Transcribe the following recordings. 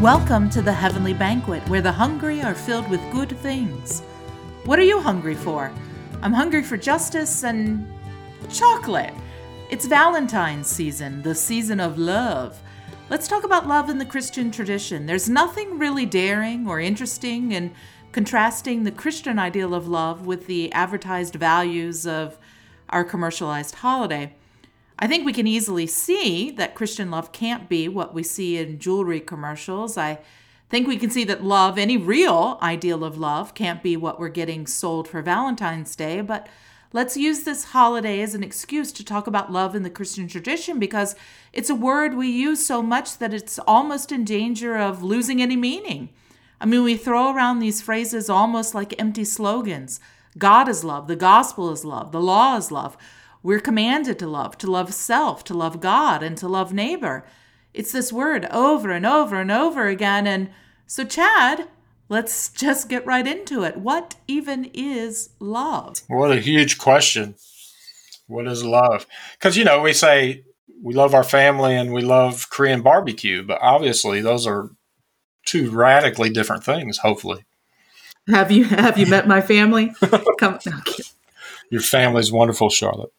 Welcome to the Heavenly Banquet, where the hungry are filled with good things. What are you hungry for? I'm hungry for justice and chocolate. It's Valentine's season, the season of love. Let's talk about love in the Christian tradition. There's nothing really daring or interesting in contrasting the Christian ideal of love with the advertised values of our commercialized holiday. I think we can easily see that Christian love can't be what we see in jewelry commercials. I think we can see that love, any real ideal of love, can't be what we're getting sold for Valentine's Day. But let's use this holiday as an excuse to talk about love in the Christian tradition because it's a word we use so much that it's almost in danger of losing any meaning. I mean, we throw around these phrases almost like empty slogans God is love, the gospel is love, the law is love. We're commanded to love, to love self, to love God, and to love neighbor. It's this word over and over and over again. And so, Chad, let's just get right into it. What even is love? What a huge question. What is love? Because, you know, we say we love our family and we love Korean barbecue, but obviously those are two radically different things, hopefully. Have you have you met my family? Come okay. Your family's wonderful, Charlotte.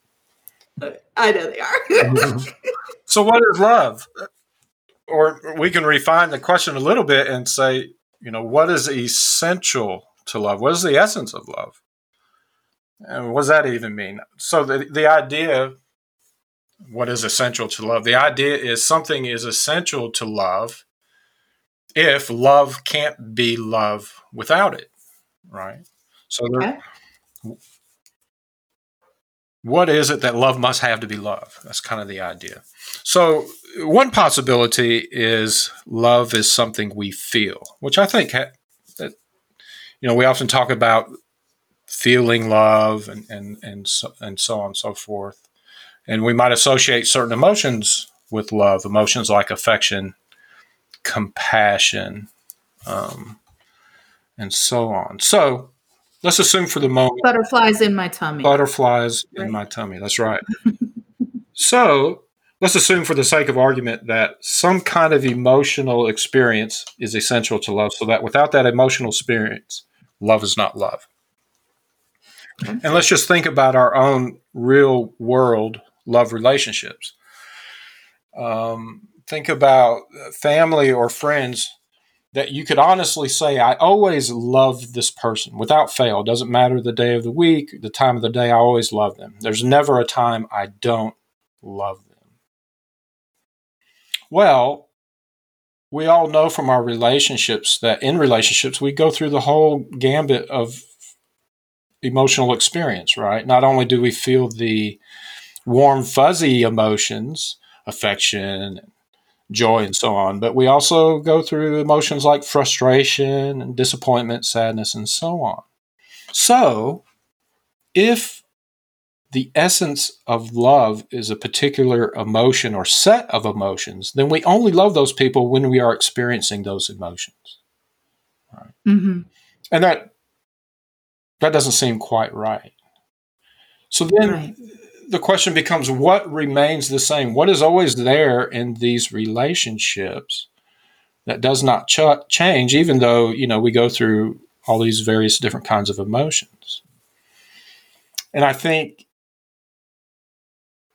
I know they are. so, what is love? Or we can refine the question a little bit and say, you know, what is essential to love? What is the essence of love? And what does that even mean? So, the, the idea, what is essential to love? The idea is something is essential to love if love can't be love without it, right? So, there, okay what is it that love must have to be love? That's kind of the idea. So, one possibility is love is something we feel, which I think ha- that you know we often talk about feeling love and and and so, and so on and so forth, and we might associate certain emotions with love, emotions like affection, compassion, um, and so on. So, Let's assume for the moment butterflies in my tummy. Butterflies right. in my tummy. That's right. so let's assume for the sake of argument that some kind of emotional experience is essential to love, so that without that emotional experience, love is not love. And let's just think about our own real world love relationships. Um, think about family or friends that you could honestly say, I always loved this person without fail. It doesn't matter the day of the week, the time of the day, I always love them. There's never a time I don't love them. Well, we all know from our relationships that in relationships, we go through the whole gambit of emotional experience, right? Not only do we feel the warm, fuzzy emotions, affection, joy and so on. But we also go through emotions like frustration and disappointment, sadness, and so on. So, if the essence of love is a particular emotion or set of emotions, then we only love those people when we are experiencing those emotions. Right? Mm-hmm. And that that doesn't seem quite right. So then right the question becomes what remains the same? What is always there in these relationships that does not ch- change, even though, you know, we go through all these various different kinds of emotions? And I think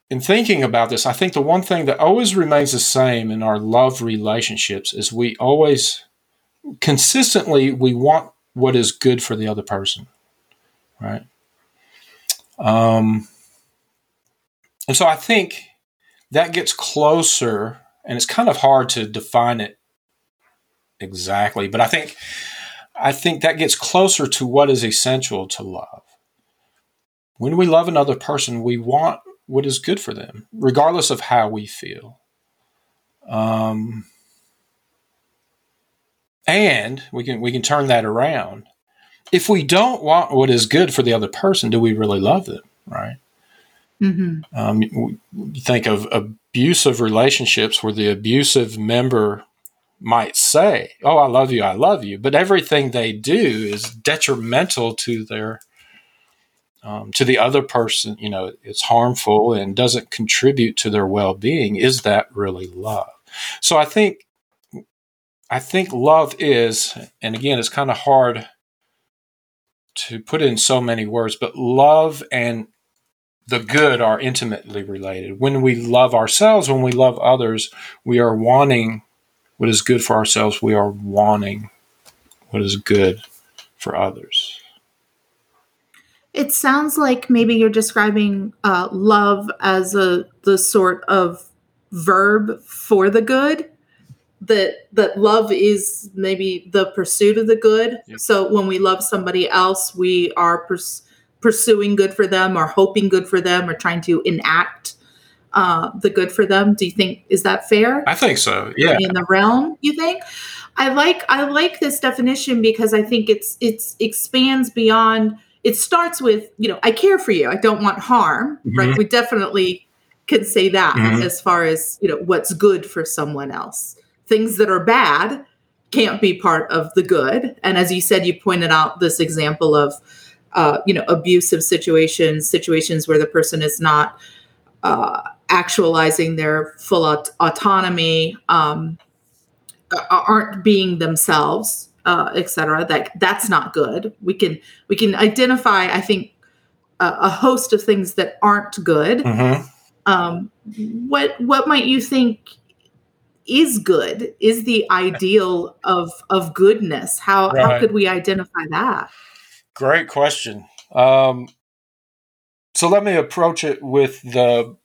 in thinking about this, I think the one thing that always remains the same in our love relationships is we always consistently we want what is good for the other person, right? Um, and so I think that gets closer, and it's kind of hard to define it exactly, but I think I think that gets closer to what is essential to love. When we love another person, we want what is good for them, regardless of how we feel. Um, and we can we can turn that around. If we don't want what is good for the other person, do we really love them? Right? Mm-hmm. Um, think of abusive relationships where the abusive member might say, "Oh, I love you, I love you," but everything they do is detrimental to their um, to the other person. You know, it's harmful and doesn't contribute to their well being. Is that really love? So I think I think love is, and again, it's kind of hard to put in so many words, but love and the good are intimately related. When we love ourselves, when we love others, we are wanting what is good for ourselves. We are wanting what is good for others. It sounds like maybe you're describing uh, love as a the sort of verb for the good. That that love is maybe the pursuit of the good. Yep. So when we love somebody else, we are pers- pursuing good for them, or hoping good for them, or trying to enact uh, the good for them. Do you think is that fair? I think so. Yeah. in the realm you think i like i like this definition because i think it's it's expands beyond it starts with you know i care for you i don't want harm right Mhm. we definitely can say that Mhm. as far as you know what's good for someone else things that are bad can't be part of the good and as you said you pointed out this example of uh, you know abusive situations situations where the person is not uh, actualizing their full aut- autonomy um, aren't being themselves uh, etc that that's not good. We can we can identify i think a, a host of things that aren't good. Hmm um, what what might you think is good? Is the ideal of of goodness? How how could we identify that Great question. Um, so let me approach it with the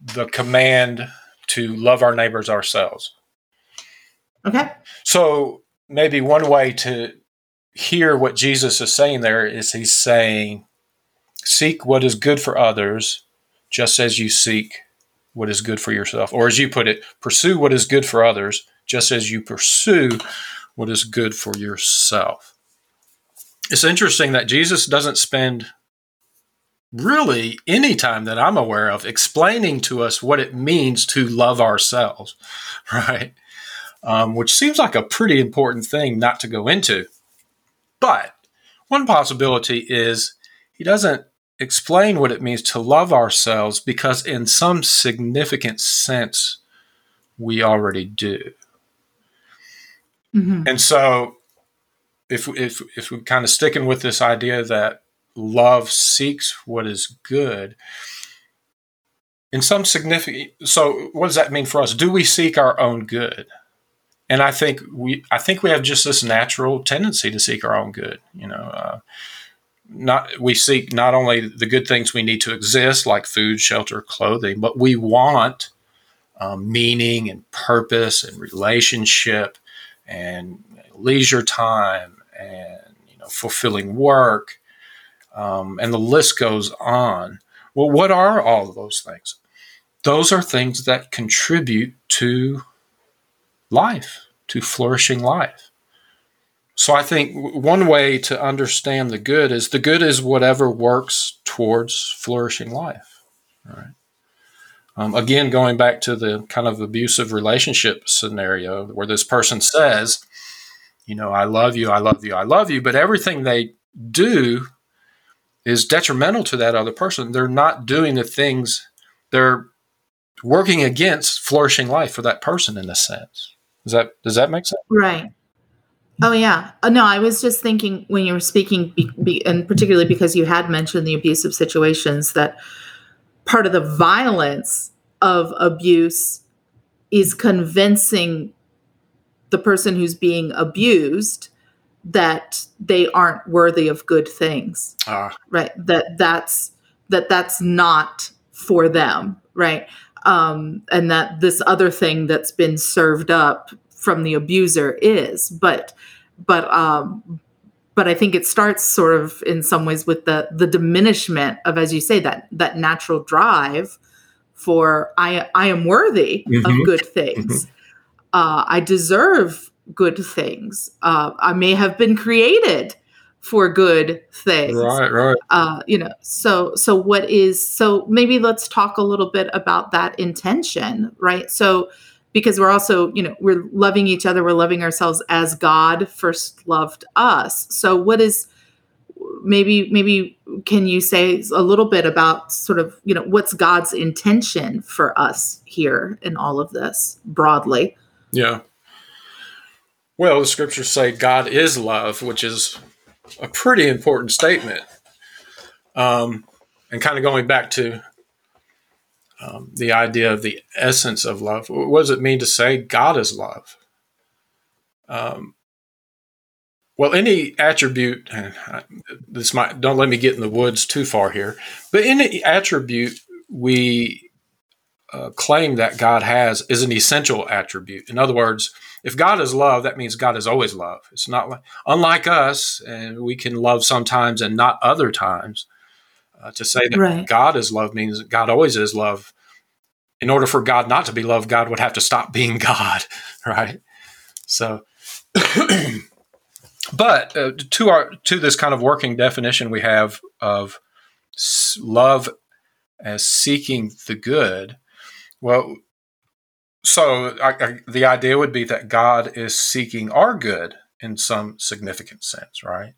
the command to love our neighbors ourselves. okay So maybe one way to hear what Jesus is saying there is he's saying, seek what is good for others, just as you seek what is good for yourself. Or as you put it, pursue what is good for others, just as you pursue what is good for yourself. It's interesting that Jesus doesn't spend really any time that I'm aware of explaining to us what it means to love ourselves, right? um, which seems like a pretty important thing not to go into. But one possibility is he doesn't explain what it means to love ourselves because, in some significant sense, we already do. Mhm. And so, if if if we're kind of sticking with this idea that love seeks what is good, in some significant, so what does that mean for us? Do we seek our own good? and I think we I think we have just this natural tendency to seek our own good. You know, uh, not we seek not only the good things we need to exist, like food, shelter, clothing, but we want um, meaning and purpose and relationship and leisure time and you know fulfilling work, um, and the list goes on. Well, what are all of those things? Those are things that contribute to life, to flourishing life. So I think one way to understand the good is the good is whatever works towards flourishing life. Right. Um, again, going back to the kind of abusive relationship scenario where this person says, you know, I love you, I love you, I love you, but everything they do is detrimental to that other person. They're not doing the things, they're working against flourishing life for that person in a sense. Does that does that make sense? Right. Oh yeah. Uh, no, I was just thinking when you were speaking, be, be, and particularly because you had mentioned the abusive situations, that part of the violence of abuse is convincing the person who's being abused that they aren't worthy of good things. Ah, right? That that's that that's not for them right? Um and that this other thing that's been served up from the abuser is but but um but i think it starts sort of in some ways with the the diminishment of as you say that that natural drive for i i am worthy Mhm. of good things uh i deserve good things. Uh i may have been created for good things. Right, right. uh you know so so what is so maybe let's talk a little bit about that intention right? So because we're also you know we're loving each other we're loving ourselves as god first loved us. So what is maybe maybe can you say a little bit about sort of you know what's god's intention for us here in all of this broadly Yeah. Well, the scriptures say God is love, which is a pretty important statement. Um, and kind of going back to um, the idea of the essence of love, what does it mean to say God is love? Um, well, any attribute, and this might don't let me get in the woods too far here, but any attribute we uh, claim that God has is an essential attribute. In other words, if God is love, that means God is always love. It's not like, unlike us, and we can love sometimes and not other times. Uh, to say that right. God is love means God always is love. In order for God not to be love, God would have to stop being God, right? So, but uh, to our to this kind of working definition we have of love as seeking the good. Well, so I, I, the idea would be that God is seeking our good in some significant sense, right?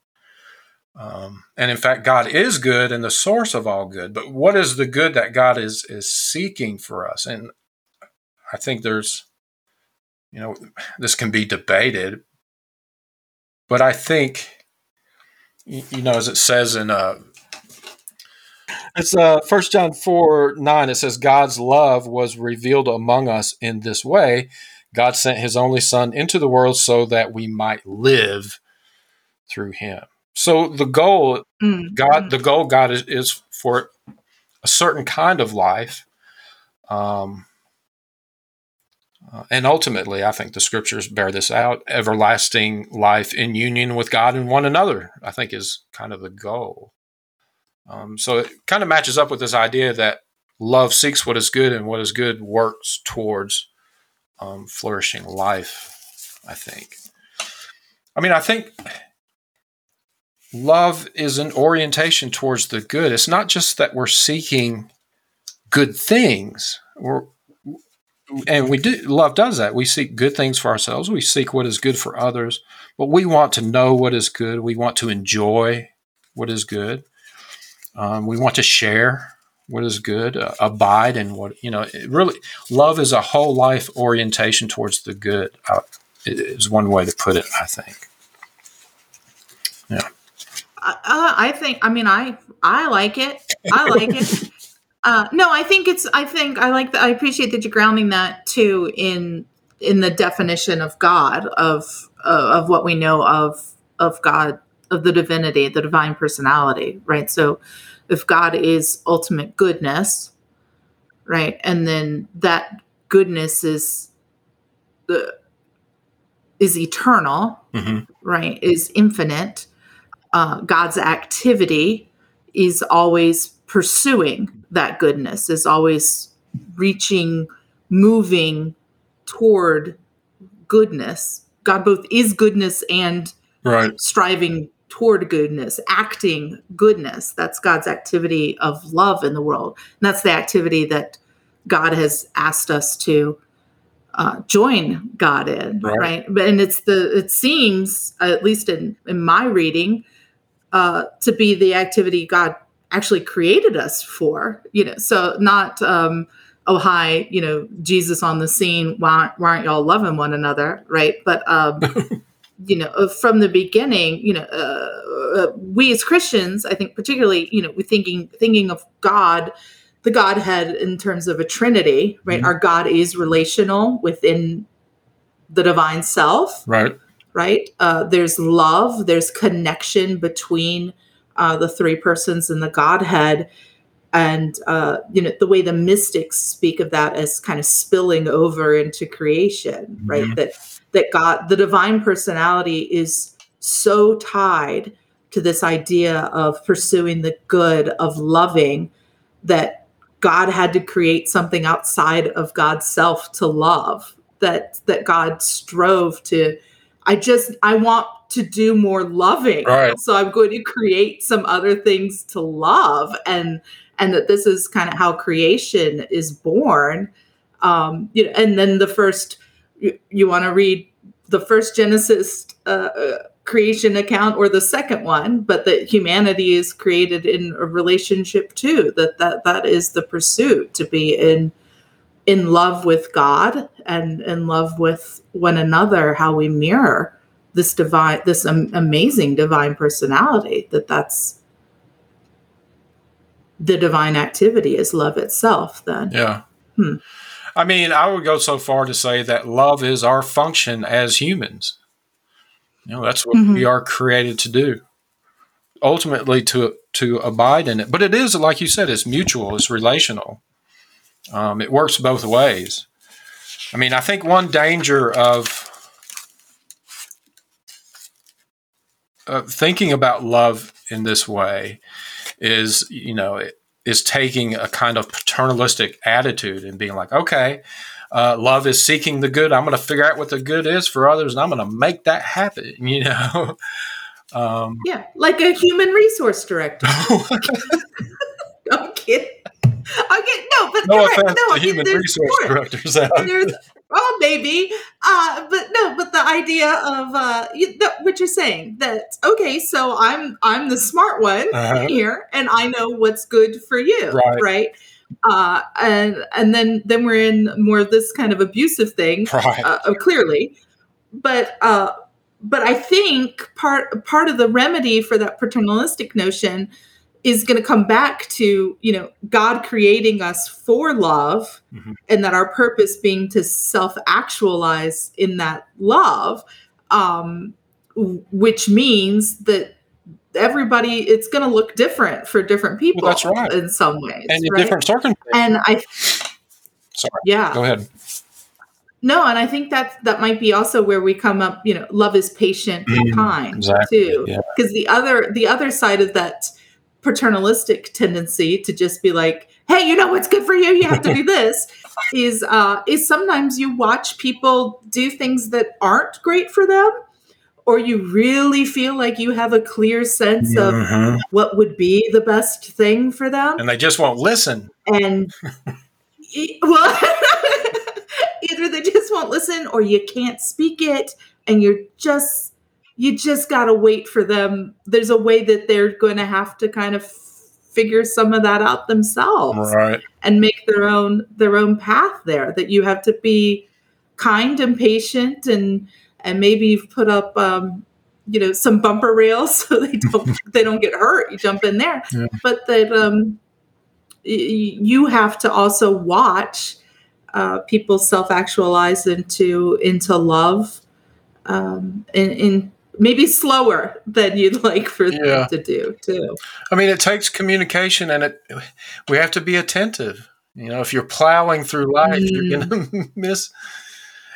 Um, and in fact, God is good and the source of all good. But what is the good that God is is seeking for us? And I think there's, you know, this can be debated, but I think, you know, as it says in uh, it's uh first John 4 9. It says, God's love was revealed among us in this way. God sent his only son into the world so that we might live through him. So the goal, mm-hmm. God, the goal God is, is for a certain kind of life. Um, uh, and ultimately, I think the scriptures bear this out. Everlasting life in union with God and one another, I think, is kind of the goal. Um, so it kind of matches up with this idea that love seeks what is good and what is good works towards um, flourishing life, I think. I mean, I think love is an orientation towards the good. It's not just that we're seeking good things. We're, and we do love does that. We seek good things for ourselves. We seek what is good for others, but we want to know what is good. We want to enjoy what is good. Um, we want to share what is good, uh, abide in what you know. really, love is a whole life orientation towards the good. Uh, is one way to put it. I think. Yeah. Uh, I think. I mean, I I like it. I like it. Uh, no, I think it's. I think I like that. I appreciate that you're grounding that too in in the definition of God of uh, of what we know of of God of the divinity, the divine personality, right? So if God is ultimate goodness, right? And then that goodness is the is eternal, mm-hmm. right? Is infinite. Uh, God's activity is always pursuing that goodness, is always reaching, moving toward goodness. God both is goodness and right. striving toward goodness, acting goodness. That's God's activity of love in the world. And that's the activity that God has asked us to uh, join God in, right. right? But and it's the it seems, at least in in my reading, uh, to be the activity God actually created us for. You know, so not um, oh hi, you know, Jesus on the scene. Why, why aren't y'all loving one another, right? But um, you know, uh, from the beginning, you know, uh, uh, we as Christians, I think, particularly, you know, we're thinking thinking of God, the Godhead in terms of a Trinity, right? Mm-hmm. Our God is relational within the divine self, right? Right. Uh, there's love. There's connection between uh, the three persons in the Godhead, and uh, you know the way the mystics speak of that as kind of spilling over into creation, right? Mm-hmm. That that God, the divine personality is so tied to this idea of pursuing the good, of loving, that God had to create something outside of God's self to love. That that God strove to. I just I want to do more loving, right. so I'm going to create some other things to love, and and that this is kind of how creation is born. Um, you know, and then the first you, you want to read the first Genesis uh, uh, creation account or the second one, but that humanity is created in a relationship too. That that that is the pursuit to be in in love with God and in love with one another, how we mirror this divine, this um, amazing divine personality. That that's the divine activity is love itself. Then, Yeah. Hmm. I mean, I would go so far to say that love is our function as humans. You know, that's what Mhm. we are created to do. Ultimately, to to abide in it, but it is like you said, it's mutual, it's relational. Um, it works both ways. I mean, I think one danger of of thinking about love in this way is, you know, it, is taking a kind of paternalistic attitude and being like, okay, uh, love is seeking the good. I'm going to figure out what the good is for others, and I'm going to make that happen. You know, um, yeah, like a human resource director. I'm kidding. I'm kidding. No, but no you're right. offense no, to human resource directors out there. there's oh maybe uh but no but the idea of uh you, that, what you're saying that okay so i'm i'm the smart one Uh-huh. here and i know what's good for you Right. uh and and then then we're in more of this kind of abusive thing Right. uh, uh, clearly but uh but i think part part of the remedy for that paternalistic notion is going to come back to you know god creating us for love Mhm. and that our purpose being to self actualize in that love um which means that everybody it's going to look different for different people that's right. in some ways and right? different circumstances. and i Sorry. yeah Go ahead. no, and I think that that might be also where we come up. You know, love is patient and Mm, kind exactly, too. yeah. Because the other the other side of that paternalistic tendency to just be like, "Hey, you know what's good for you? You have to do this." is uh, is sometimes you watch people do things that aren't great for them, or you really feel like you have a clear sense of Mhm. what would be the best thing for them, And they just won't listen. and well either they just won't listen or you can't speak it and you're just you just got to wait for them there's a way that they're going to have to kind of figure some of that out themselves Right. and make their own their own path there that you have to be kind and patient and and maybe you've put up um you know some bumper rails so they don't they don't get hurt you jump in there Yeah. but that um y- you have to also watch uh, people self-actualize into into love um in, in maybe slower than you'd like for Yeah. them to do too I mean, it takes communication, and it we have to be attentive. You know, if you're plowing through life, you're Mm. going to miss.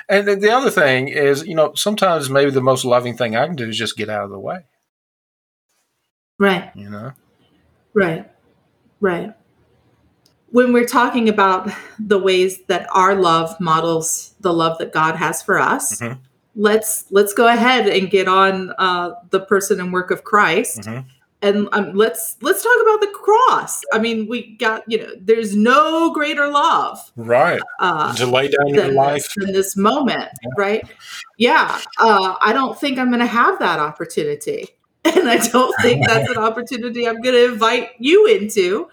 And the other thing is, you know, sometimes maybe the most loving thing I can do is just get out of the way. right You know, Right. Right. When we're talking about the ways that our love models the love that God has for us, Mhm. Let's let's go ahead and get on uh, the person and work of Christ, Mhm. and um, let's let's talk about the cross. I mean, we got you know, there's no greater love right? uh, to lay down your life. this, than this moment, right? Yeah, uh, I don't think I'm going to have that opportunity, and I don't think that's an opportunity I'm going to invite you into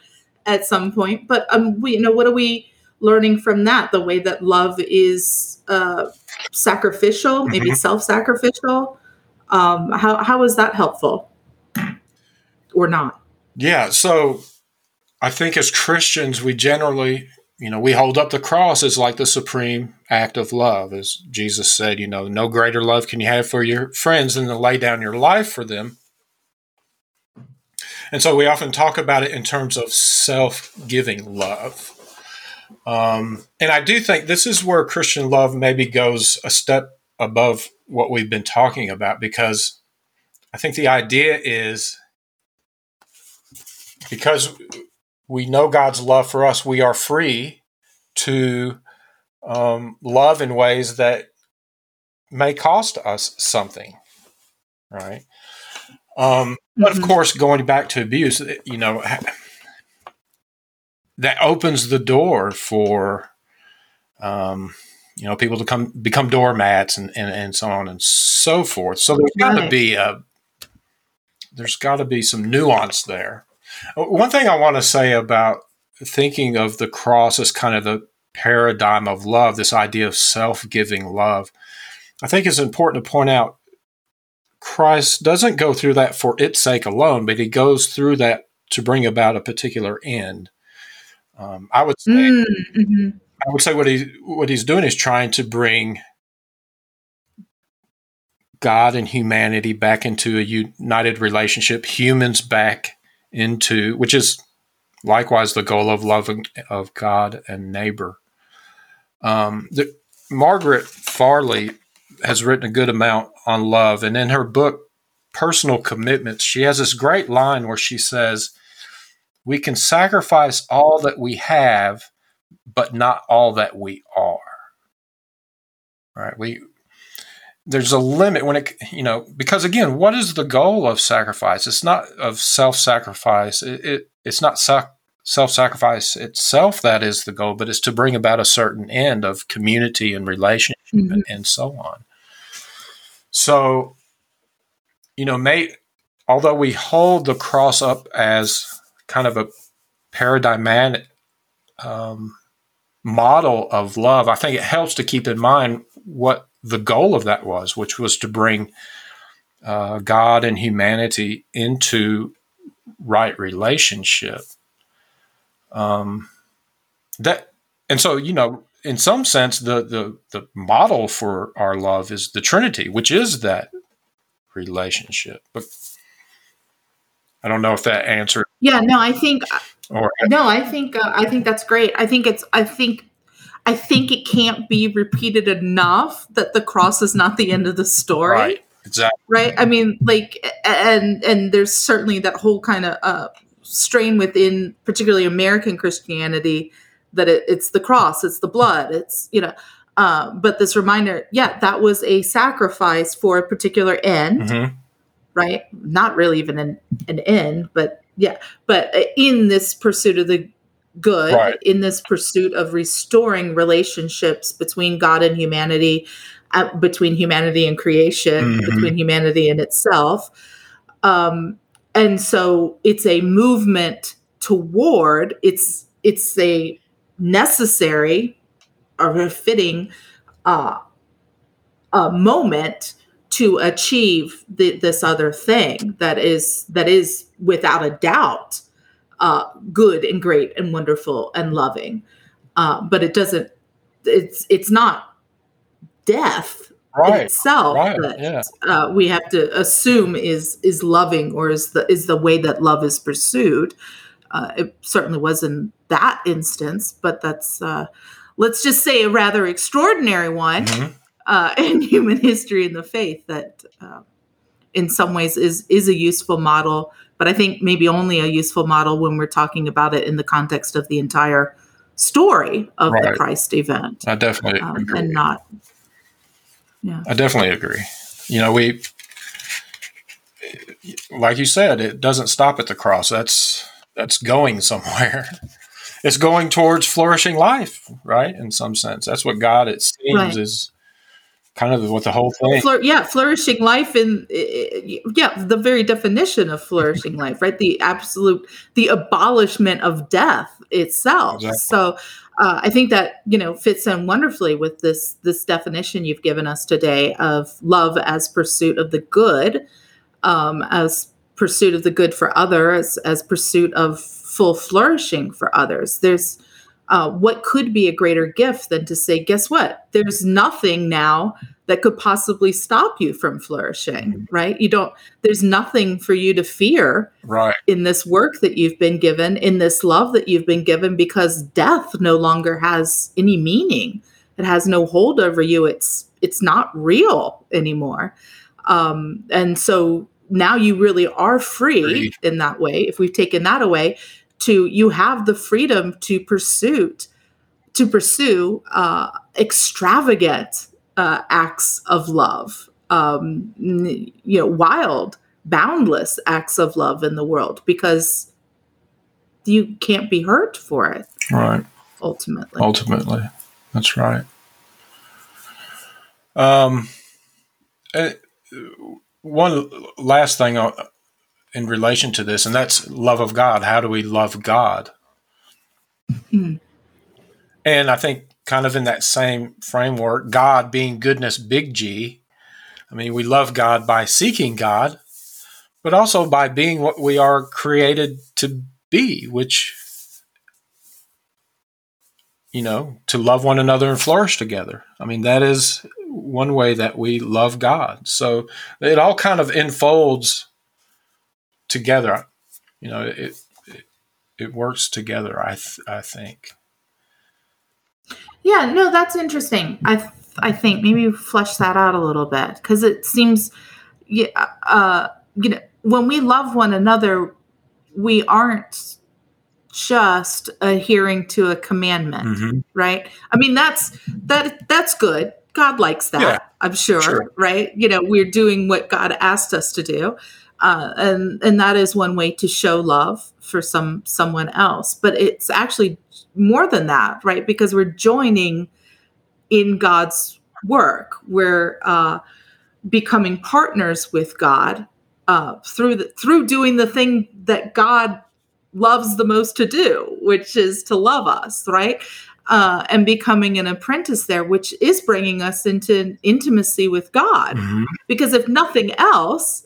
at some point. But um, we, you know, what are we learning from that? The way that love is uh, sacrificial, maybe Mhm. self-sacrificial. Um, how how is that helpful, or not? Yeah. So I think as Christians, we generally, you know, we hold up the cross as like the supreme act of love. As Jesus said, you know, no greater love can you have for your friends than to lay down your life for them. And so we often talk about it in terms of self giving love. Um, and I do think this is where Christian love maybe goes a step above what we've been talking about because I think the idea is because we know God's love for us, we are free to um, love in ways that may cost us something, right? Um, but of Mhm. course, going back to abuse, you know, that opens the door for, um, you know, people to come become doormats and, and, and so on and so forth. So there's got to be a there's got to be some nuance there. One thing I want to say about thinking of the cross as kind of the paradigm of love, this idea of self giving love, I think it's important to point out Christ doesn't go through that for its sake alone, but he goes through that to bring about a particular end. Um, I would say, mm-hmm. I would say what he what he's doing is trying to bring God and humanity back into a united relationship, humans back into, which is likewise the goal of loving of God and neighbor. Um, the, Margaret Farley has written a good amount on love, and in her book Personal Commitments, she has this great line where she says, "We can sacrifice all that we have, but not all that we are." Right? We there's a limit when it you know because again what is the goal of sacrifice it's not of self-sacrifice it, it it's not sac- self-sacrifice itself that is the goal but it's to bring about a certain end of community and relationship mm-hmm. and, and, so on so you know may although we hold the cross up as kind of a paradigmatic um, model of love i think it helps to keep in mind what the goal of that was, which was to bring uh, God and humanity into right relationship. Um, that and so you know, in some sense, the the the model for our love is the Trinity, which is that relationship. But I don't know if that answered. Yeah, no, I think. Or, no, I think uh, I think that's great. I think it's I think I think it can't be repeated enough that the cross is not the end of the story. Right. Exactly. Right. I mean, like, and and there's certainly that whole kind of uh, strain within, particularly American Christianity, that it, it's the cross, it's the blood, it's you know. Uh, but this reminder, yeah, that was a sacrifice for a particular end, mm-hmm. Right? Not really even an, an end, but yeah. But in this pursuit of the good right. in this pursuit of restoring relationships between God and humanity, uh, between humanity and creation, mm-hmm. between humanity and itself. Um, and so it's a movement toward it's it's a necessary or a fitting uh, a moment to achieve the, this other thing that is that is without a doubt uh, good and great and wonderful and loving. Uh, but it doesn't. It's it's not death right, itself right, that yeah. uh, we have to assume is is loving or is the is the way that love is pursued. Uh, it certainly was in that instance, but that's uh, let's just say a rather extraordinary one mm-hmm. Uh, in human history and the faith that in some ways is is a useful model but I think maybe only a useful model when we're talking about it in the context of the entire story of right. the Christ event. I definitely um, agree. And not, yeah. I definitely agree. You know, we, like you said, it doesn't stop at the cross. That's that's going somewhere. It's going towards flourishing life, right? In some sense, that's what God it seems right. is kind of what the whole thing. yeah, flourishing life in yeah, the very definition of flourishing life, right? The absolute the abolishment of death itself. Exactly. So uh, I think that you know fits in wonderfully with this this definition you've given us today of love as pursuit of the good, um, as pursuit of the good for others, as pursuit of full flourishing for others. There's uh, what could be a greater gift than to say, guess what? There's nothing now that could possibly stop you from flourishing, mm-hmm. right? You don't, there's nothing for you to fear right. in this work that you've been given, in this love that you've been given, because death no longer has any meaning. It has no hold over you. It's, it's not real anymore. Um, and so now you really are free, free in that way. If we've taken that away, to you have the freedom to pursue to pursue uh, extravagant uh, acts of love. Um, you know wild boundless acts of love in the world because you can't be hurt for it. Right. Ultimately. Ultimately. That's right. Um eh, one last thing in relation to this, and that's love of God. How do we love God? Mm. And I think kind of in that same framework, God being goodness, big G. I mean, we love God by seeking God, but also by being what we are created to be, which, you know, to love one another and flourish together. I mean, that is one way that we love God. So it all kind of enfolds together. You know, it, it, it works together, I, th- I think. Yeah, no, that's interesting. I th- I think maybe flesh that out a little bit because it seems, yeah, uh, you know, when we love one another, we aren't just adhering to a commandment, mm-hmm. right? I mean, that's that that's good. God likes that, yeah, I'm sure, sure, right? You know, we're doing what God asked us to do, uh, and and that is one way to show love for some someone else. But it's actually more than that, right? Because we're joining in God's work. We're uh, becoming partners with God uh, through the, through doing the thing that God loves the most to do, which is to love us, right? Uh, and becoming an apprentice there, which is bringing us into intimacy with God. Mm-hmm. Because if nothing else,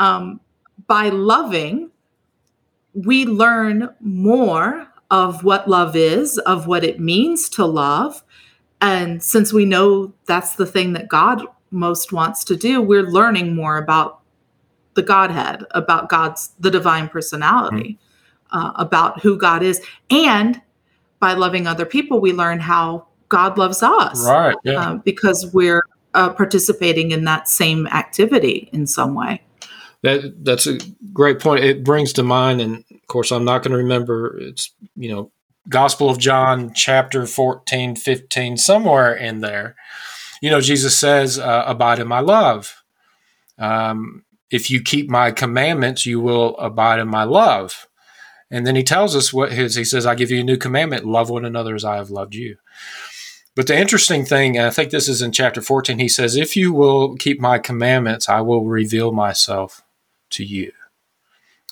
um, by loving, we learn more of what love is, of what it means to love. And since we know that's the thing that God most wants to do, we're learning more about the Godhead, about God's, the divine personality, mm-hmm. uh, about who God is. And by loving other people, we learn how God loves us. Right. Yeah. Uh, because we're uh, participating in that same activity in some way. That that's a great point. It brings to mind, and of course, I'm not going to remember. It's you know, Gospel of John, chapter 14, 15, somewhere in there. You know, Jesus says, uh, "Abide in my love." Um, if you keep my commandments, you will abide in my love. And then he tells us what his. He says, "I give you a new commandment: love one another as I have loved you." But the interesting thing, and I think this is in chapter 14, he says, If you will keep my commandments, I will reveal myself to you.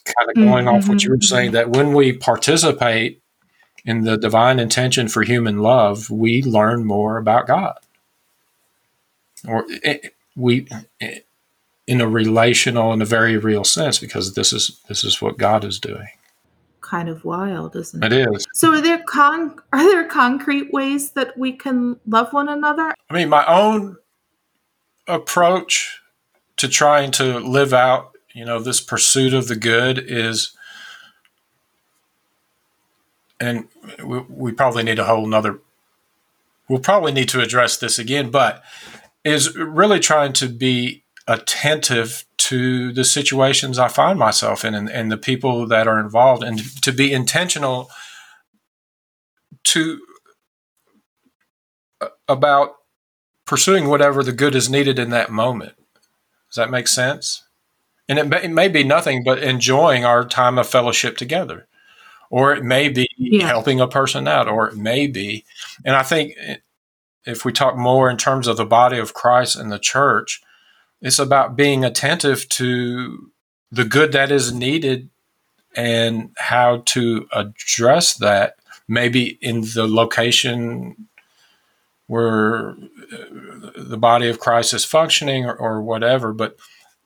Kind of going mm-hmm. off what you were saying, that when we participate in the divine intention for human love, we learn more about God. Or it, eh, we, it, eh, in a relational and a very real sense, because this is this is what God is doing. Kind of wild, isn't it? It is. So, are there con are there concrete ways that we can love one another? I mean, my own approach to trying to live out you know, this pursuit of the good is, and we, we probably need a whole nother, we'll probably need to address this again, but is really trying to be attentive to the situations I find myself in and, and the people that are involved and to be intentional to uh, about pursuing whatever the good is needed in that moment. Does that make sense? And it may, it may be nothing but enjoying our time of fellowship together. Or it may be yeah. helping a person out, or it may be. And I think if we talk more in terms of the body of Christ and the church, it's about being attentive to the good that is needed and how to address that, maybe in the location where uh, the body of Christ is functioning or, or whatever. But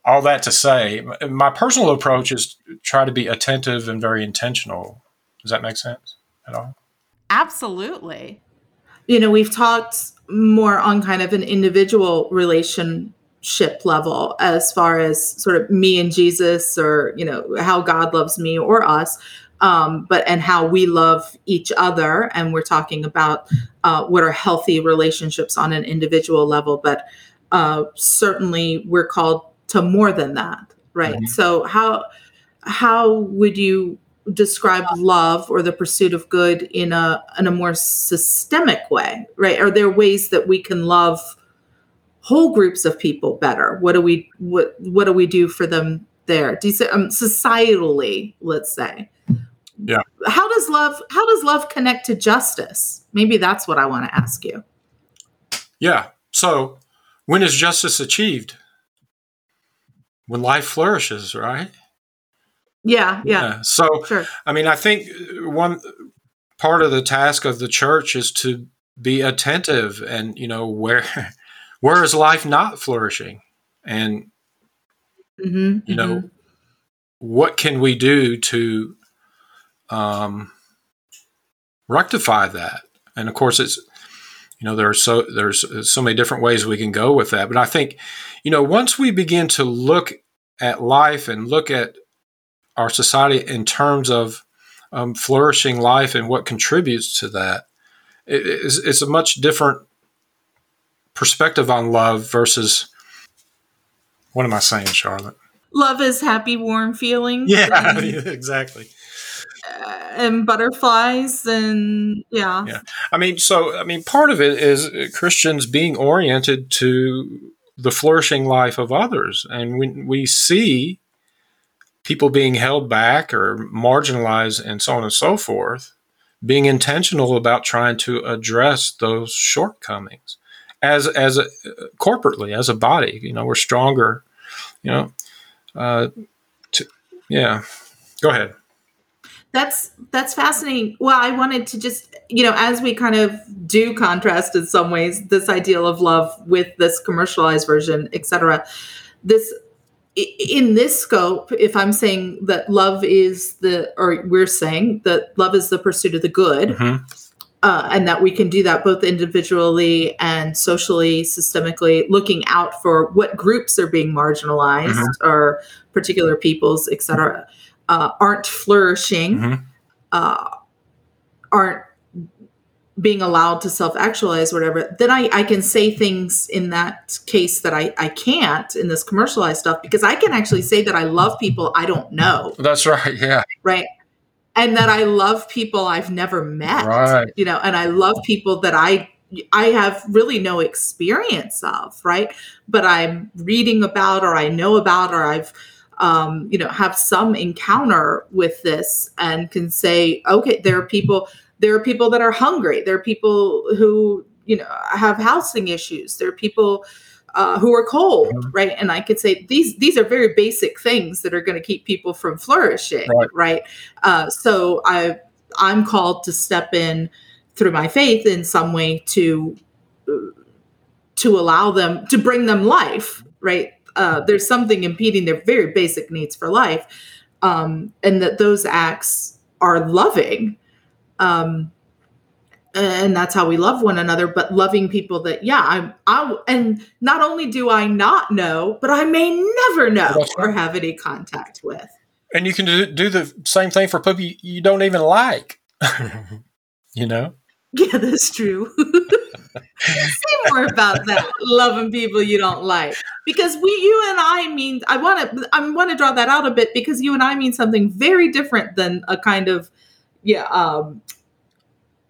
all that to say, my personal approach is try to be attentive and very intentional. Does that make sense at all? Absolutely. You know, we've talked more on kind of an individual relationship level as far as sort of me and Jesus or, you know, how God loves me or us. Um, but and how we love each other, and we're talking about uh, what are healthy relationships on an individual level. But uh, certainly, we're called to more than that right? Mm-hmm. so how how would you describe love or the pursuit of good in a in a more systemic way right? Are there ways that we can love whole groups of people better? What do we what what do we do for them there? Do you say, um, societally let's say. Yeah. How does love how does love connect to justice? Maybe that's what i want to ask you. Yeah. So when is justice achieved when life flourishes, right? Yeah, yeah. yeah. So, sure. I mean, I think one part of the task of the church is to be attentive and you know where where is life not flourishing and Mm-hmm, you know what can we do to um, rectify that and of course it's you know there's so there's so many different ways we can go with that but i think you know once we begin to look at life and look at our society in terms of um, flourishing life and what contributes to that it, it's, it's a much different perspective on love versus what am i saying charlotte? Love is happy warm feelings. Yeah and, exactly. uh, and butterflies and yeah. Yeah. I mean so i mean part of it is christians being oriented to the flourishing life of others. And when we see people being held back or marginalized and so on and so forth being intentional about trying to address those shortcomings as as a, corporately as a body. You know we're stronger you know uh to, yeah. Go ahead that's that's fascinating well i wanted to just you know as we kind of do contrast in some ways this ideal of love with this commercialized version etc this in this scope if i'm saying that love is the or we're saying that love is the pursuit of the good mm-hmm. uh, and that we can do that both individually and socially systemically looking out for what groups are being marginalized mm-hmm. or particular peoples etc uh, aren't flourishing, mm-hmm. uh, aren't being allowed to self actualize, whatever, then I, I can say things in that case that I, I can't in this commercialized stuff because I can actually say that I love people I don't know. That's right. Yeah. Right. And that I love people I've never met. Right. You know, and I love people that I I have really no experience of, right? But I'm reading about or I know about or I've um, you know, have some encounter with this and can say, okay, there are people, there are people that are hungry. There are people who, you know, have housing issues. There are people uh, who are cold, mm-hmm. right? And I could say these these are very basic things that are going to keep people from flourishing, right? right? Uh, so I I'm called to step in through my faith in some way to to allow them to bring them life, right? Uh, there's something impeding their very basic needs for life, um, and that those acts are loving. Um, and that's how we love one another but loving people that yeah i'm i and not only do i not know but i may never know or have any contact with. And you can do, do the same thing for people you don't even like you know? Yeah that's true Say more about that. Loving people you don't like, because we, you and I mean, I want to, I want to draw that out a bit because you and I mean something very different than a kind of, yeah, um,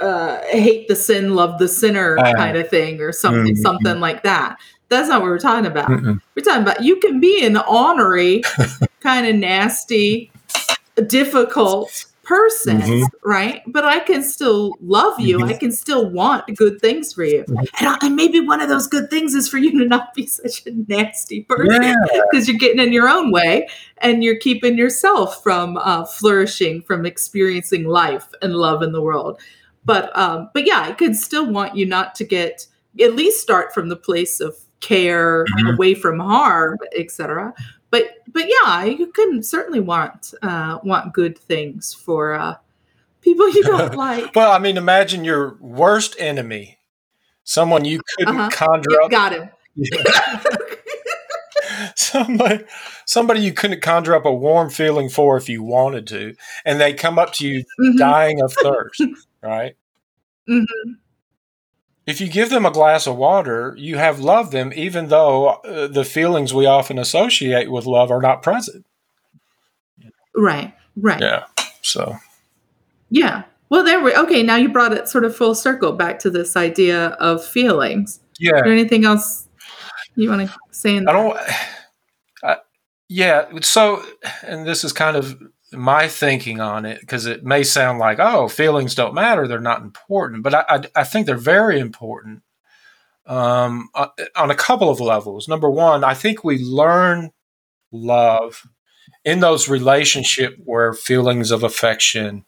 uh, hate the sin, love the sinner uh, kind of thing, or something, mm-hmm. something like that. That's not what we're talking about. Mm-mm. We're talking about you can be an ornery, kind of nasty, difficult person, mm-hmm. right? But I can still love you. Mm-hmm. I can still want good things for you. Mm-hmm. And, I, and, maybe one of those good things is for you to not be such a nasty person because yeah. you're getting in your own way and you're keeping yourself from uh, flourishing, from experiencing life and love in the world. But um, but yeah, I could still want you not to get at least start from the place of care mm-hmm. away from harm, etc but but yeah, you can certainly want uh, want good things for uh, people you don't like. well, I mean, imagine your worst enemy, someone you couldn't uh-huh. conjure yep, up. Got him. somebody, somebody you couldn't conjure up a warm feeling for if you wanted to, and they come up to you mm-hmm. dying of thirst, right? Mm-hmm if you give them a glass of water, you have loved them, even though uh, the feelings we often associate with love are not present. Right. Right. Yeah. So. Yeah. Well, there we. Okay. Now you brought it sort of full circle back to this idea of feelings. Yeah. Is there anything else you want to say? In I don't. I, yeah. So, and this is kind of my thinking on it because it may sound like oh feelings don't matter they're not important but i, I, I think they're very important um, uh, on a couple of levels number one i think we learn love in those relationships where feelings of affection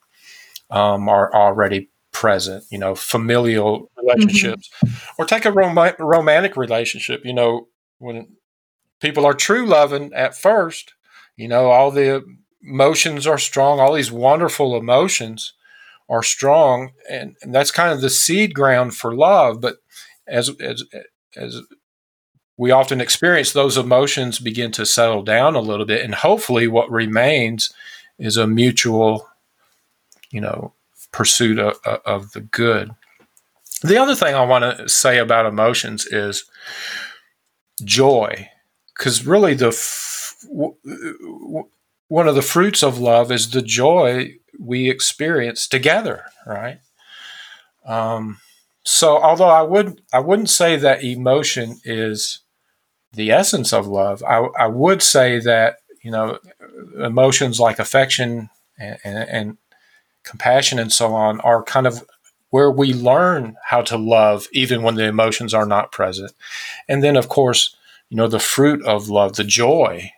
um, are already present, you know, familial relationships, mm-hmm. or take a rom- romantic relationship, you know, when people are true loving at first, you know, all the emotions are strong, all these wonderful emotions are strong, and, and that's kind of the seed ground for love. But as as as we often experience, those emotions begin to settle down a little bit, and hopefully, what remains is a mutual, you know, pursuit of, of the good. The other thing I want to say about emotions is joy, because really the f- w- w- one of the fruits of love is the joy we experience together, right? Um, so, although I would I wouldn't say that emotion is the essence of love, I, I would say that you know emotions like affection and, and, and compassion and so on are kind of where we learn how to love even when the emotions are not present. And then, of course, you know, the fruit of love, the joy,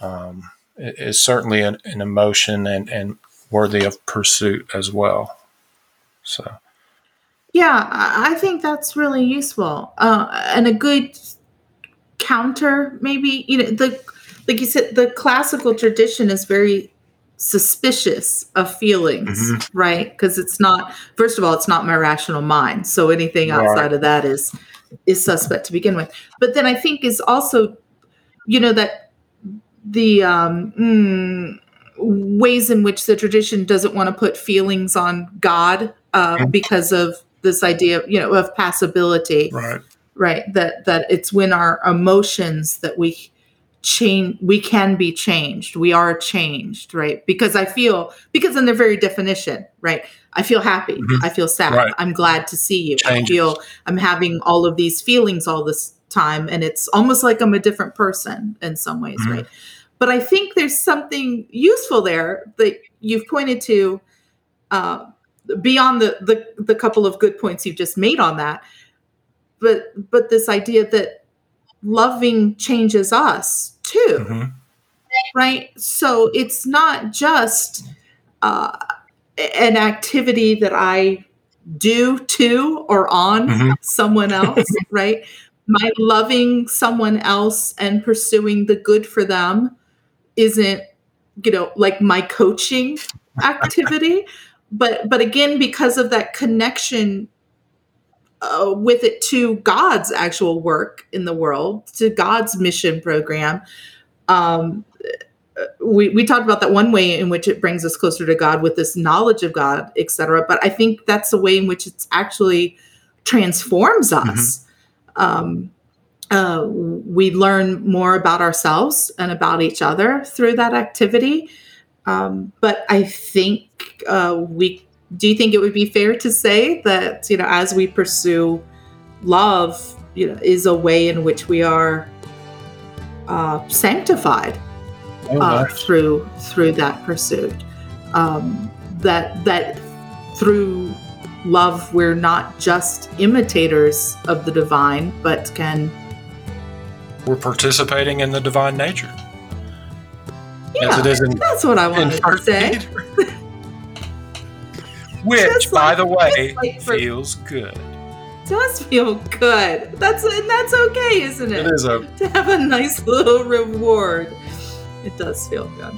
um, is certainly an, an, emotion and, and worthy of pursuit as well. So, yeah, I think that's really useful uh, and a good counter. Maybe you know the like you said, the classical tradition is very suspicious of feelings, mm-hmm. right? Because it's not. First of all, it's not my rational mind. So anything outside right. of that is is suspect to begin with. But then I think is also, you know, that the um, mm, ways in which the tradition doesn't want to put feelings on God uh, because of this idea, you know, of passibility, right? Right. That that it's when our emotions that we change we can be changed we are changed right because i feel because in their very definition right i feel happy mm-hmm. i feel sad right. i'm glad to see you Changes. i feel i'm having all of these feelings all this time and it's almost like i'm a different person in some ways mm-hmm. right but i think there's something useful there that you've pointed to uh, beyond the, the the couple of good points you've just made on that but but this idea that loving changes us too. Mm-hmm. Right? So it's not just uh, an activity that I do to or on mm-hmm. someone else, right? My loving someone else and pursuing the good for them isn't, you know, like my coaching activity. but but again, because of that connection uh, with it to God's actual work in the world, to God's mission program. Um, we, we talked about that one way in which it brings us closer to God with this knowledge of God, etc. But I think that's the way in which it actually transforms mm-hmm. us. Mm-hmm. Um, uh, we learn more about ourselves and about each other through that activity. Um, but I think uh, we do you think it would be fair to say that you know as we pursue love you know is a way in which we are uh, sanctified oh, uh, through through that pursuit um, that that through love we're not just imitators of the divine but can we're participating in the divine nature yeah, as it is in, that's what i wanted to say which, by the way, like for, feels good. Does feel good. That's and that's okay, isn't it? It is okay. to have a nice little reward. It does feel good.